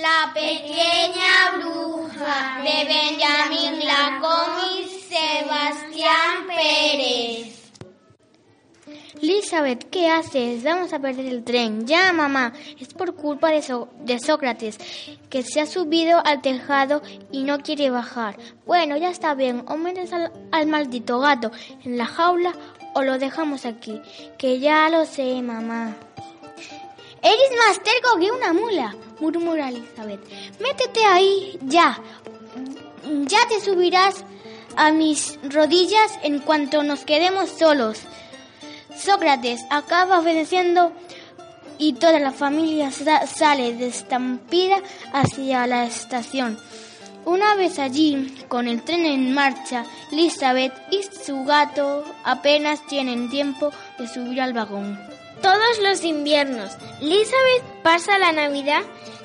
La pequeña bruja de Benjamín Lacón y Sebastián Pérez. Elizabeth, ¿qué haces? Vamos a perder el tren. Ya, mamá. Es por culpa de, Sócrates, que se ha subido al tejado y no quiere bajar. Bueno, ya está bien. O metes al maldito gato en la jaula o lo dejamos aquí. Que ya lo sé, mamá. Eres más terco que una mula, murmura Elizabeth. Métete ahí, ya. Ya te subirás a mis rodillas en cuanto nos quedemos solos. Sócrates acaba obedeciendo y toda la familia sale de estampida hacia la estación. Una vez allí, con el tren en marcha, Elizabeth y su gato apenas tienen tiempo de subir al vagón. Todos los inviernos, Elizabeth pasa la Navidad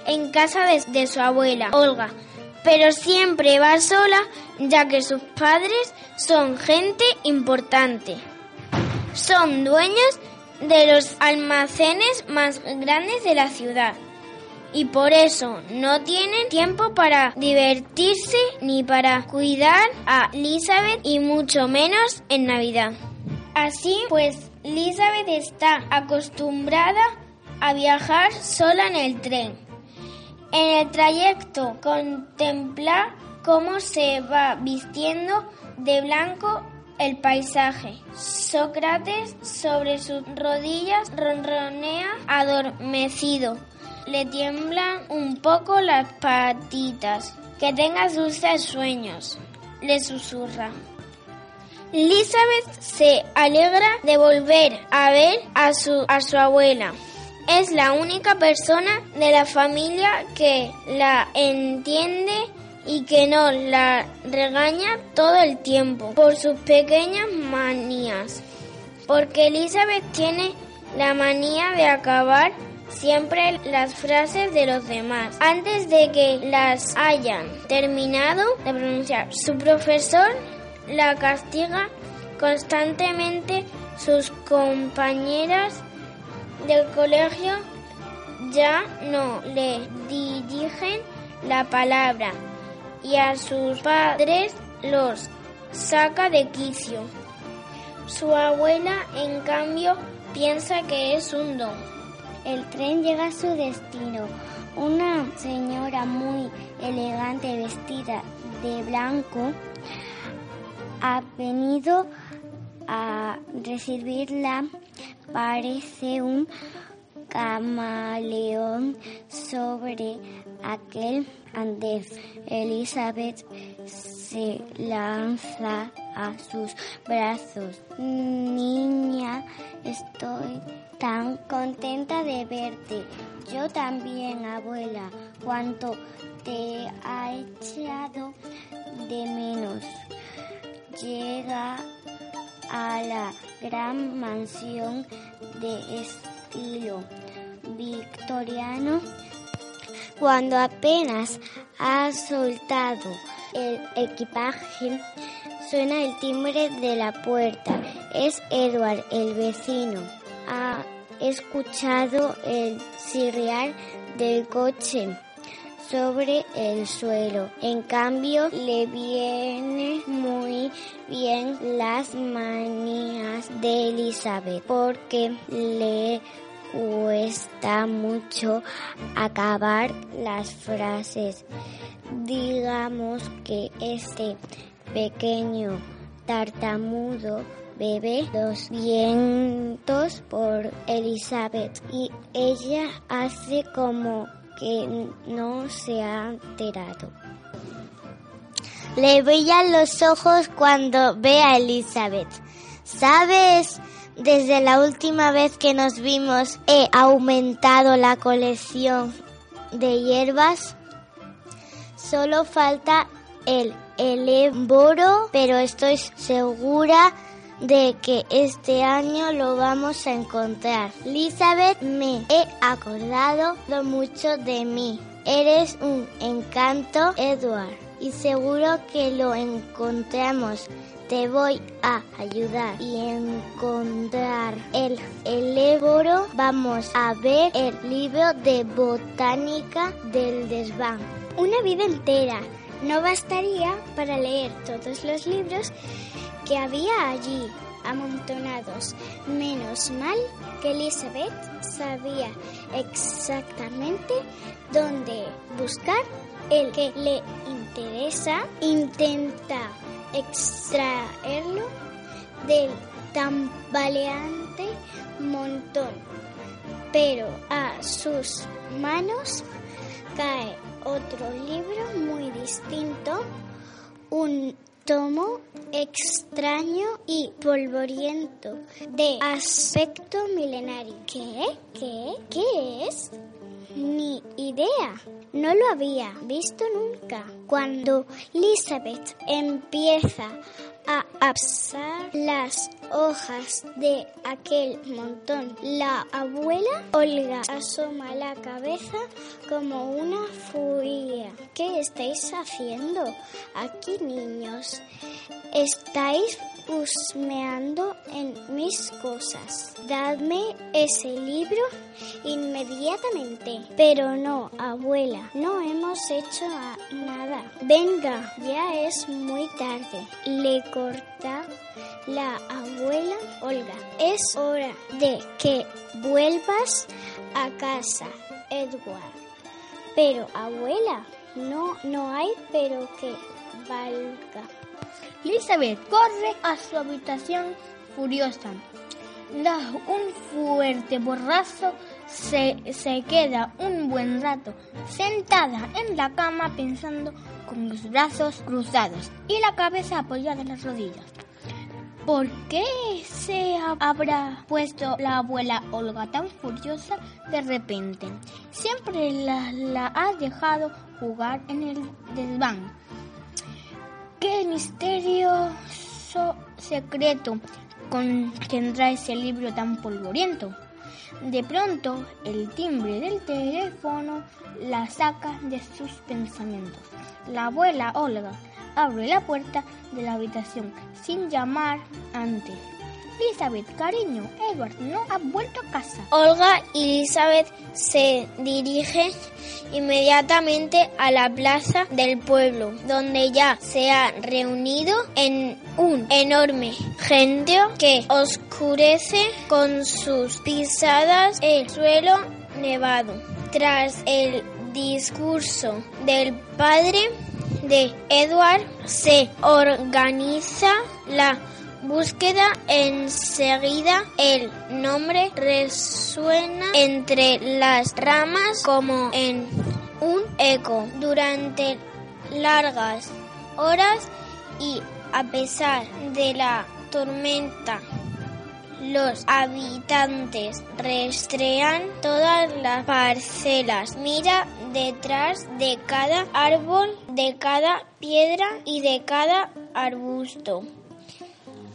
en casa de, su abuela, Olga, pero siempre va sola ya que sus padres son gente importante. Son dueños de los almacenes más grandes de la ciudad y por eso no tienen tiempo para divertirse ni para cuidar a Elizabeth y mucho menos en Navidad. Así pues, Elizabeth está acostumbrada a viajar sola en el tren. En el trayecto contempla cómo se va vistiendo de blanco el paisaje. Sócrates sobre sus rodillas ronronea adormecido. Le tiemblan un poco las patitas. Que tengas dulces sueños, le susurra. Elizabeth se alegra de volver a ver a su, a su abuela. Es la única persona de la familia que la entiende y que no la regaña todo el tiempo por sus pequeñas manías. Porque Elizabeth tiene la manía de acabar siempre las frases de los demás antes de que las hayan terminado de pronunciar. Su profesor la castiga constantemente, sus compañeras del colegio ya no le dirigen la palabra y a sus padres los saca de quicio. Su abuela, en cambio, piensa que es un don. El tren llega a su destino. Una señora muy elegante vestida de blanco ha venido a recibirla. Parece un camaleón sobre aquel andén. Elizabeth se lanza a sus brazos. Niña, estoy tan contenta de verte. Yo también, abuela, cuánto te ha echado de menos. Llega a la gran mansión de estilo victoriano cuando apenas ha soltado el equipaje, suena el timbre de la puerta. Es Edward, el vecino. Ha escuchado el cirriar del coche sobre el suelo. En cambio, le viene muy bien las manías de Elizabeth porque le cuesta mucho acabar las frases. Digamos que este pequeño tartamudo bebe los vientos por Elizabeth y ella hace como que no se ha enterado. Le brillan los ojos cuando ve a Elizabeth. ¿Sabes? Desde la última vez que nos vimos he aumentado la colección de hierbas. Solo falta el elemboro, pero estoy segura de que este año lo vamos a encontrar. Elizabeth, me he acordado mucho de mí. Eres un encanto, Edward, y seguro que lo encontramos te voy a ayudar y encontrar el eléboro. Vamos a ver el libro de botánica del desván. Una vida entera no bastaría para leer todos los libros que había allí amontonados. Menos mal que Elizabeth sabía exactamente dónde buscar el que le interesa. Intenta extraerlo del tambaleante montón, pero a sus manos cae otro libro muy distinto, un tomo extraño y polvoriento de aspecto milenario. ¿Qué? ¿Qué? ¿Qué es? Ni idea. No lo había visto nunca. Cuando Elizabeth empieza a absar las hojas de aquel montón. La abuela Olga asoma la cabeza como una furia. ¿Qué estáis haciendo aquí, niños? Estáis husmeando en mis cosas. Dadme ese libro inmediatamente. Pero no, abuela, no hemos hecho nada. Venga, ya es muy tarde. Le corta la abuela Olga. Es hora de que vuelvas a casa, Edward. Pero abuela, no, no hay pero que valga. Elizabeth corre a su habitación furiosa. Da un fuerte borrazo, se, se queda un buen rato sentada en la cama pensando con los brazos cruzados y la cabeza apoyada en las rodillas. ¿Por qué se habrá puesto la abuela Olga tan furiosa de repente? Siempre la, la ha dejado jugar en el desván ¿Qué misterioso secreto contendrá ese libro tan polvoriento? De pronto, el timbre del teléfono la saca de sus pensamientos. La abuela Olga abre la puerta de la habitación sin llamar antes. Elizabeth, cariño, Edward no ha vuelto a casa. Olga y Elizabeth se dirigen inmediatamente a la plaza del pueblo, donde ya se ha reunido en un enorme gentío que oscurece con sus pisadas el suelo nevado. Tras el discurso del padre de Edward, se organiza la búsqueda enseguida el nombre resuena entre las ramas como en un eco durante largas horas y a pesar de la tormenta los habitantes rastrean todas las parcelas, mira detrás de cada árbol, de cada piedra y de cada arbusto.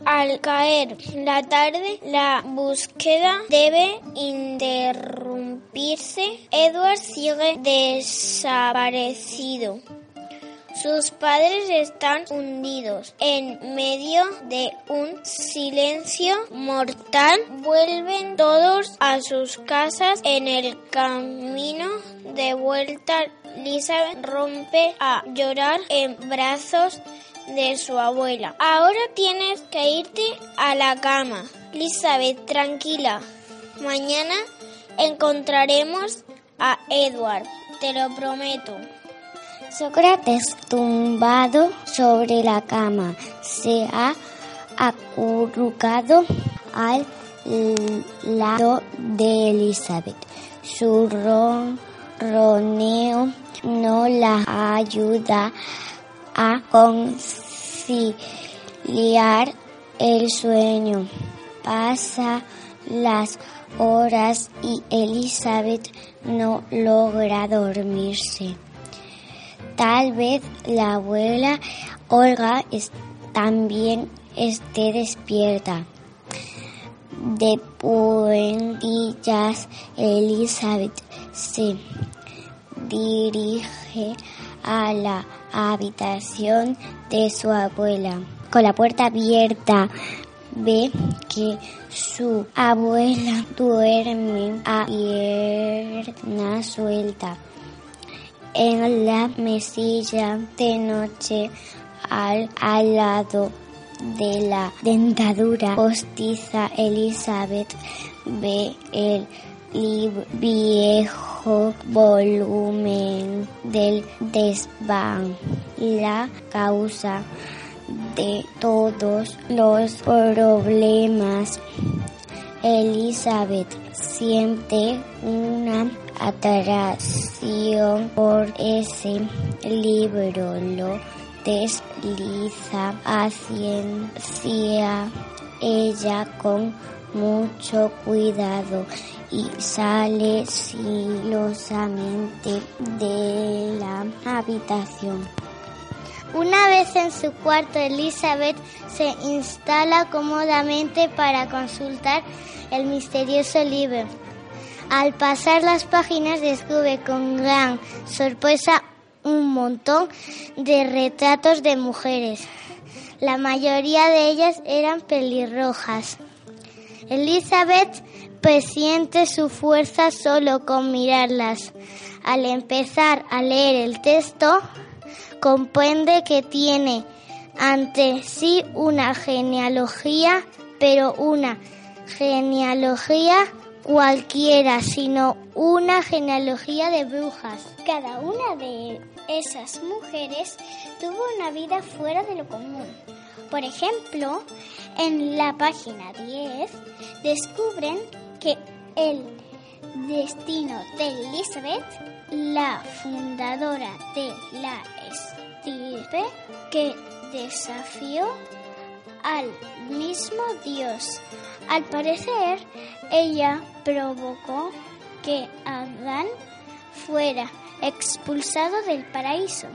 Al caer la tarde, la búsqueda debe interrumpirse. Edward sigue desaparecido. Sus padres están hundidos en medio de un silencio mortal. Vuelven todos a sus casas en el camino de vuelta. Lisa rompe a llorar en brazos de su abuela. Ahora tienes que irte a la cama. Elizabeth, tranquila. Mañana encontraremos a Edward, te lo prometo. Sócrates, tumbado sobre la cama, se ha acurrucado al lado de Elizabeth. Su ronroneo no la ayuda a conciliar el sueño. Pasa las horas y Elizabeth no logra dormirse. Tal vez la abuela Olga también esté despierta. De puentillas, Elizabeth se dirige a la habitación de su abuela. con la puerta abierta, ve que su abuela duerme a pierna suelta en la mesilla de noche al, al lado de la dentadura postiza Elizabeth ve el viejo volumen del desván, la causa de todos los problemas. Elizabeth siente una atracción por ese libro, lo desliza hacia ella con mucho cuidado y sale silosamente de la habitación. Una vez en su cuarto, Elizabeth se instala cómodamente para consultar el misterioso libro. Al pasar las páginas descubre con gran sorpresa un montón de retratos de mujeres. La mayoría de ellas eran pelirrojas. Elizabeth presiente su fuerza solo con mirarlas. Al empezar a leer el texto, comprende que tiene ante sí una genealogía, pero una genealogía cualquiera, sino una genealogía de brujas. Cada una de esas mujeres tuvo una vida fuera de lo común. Por ejemplo, en la página 10 descubren que el destino de Elizabeth, la fundadora de la estirpe, que desafió al mismo Dios. Al parecer, ella provocó que Adán fuera expulsado del paraíso.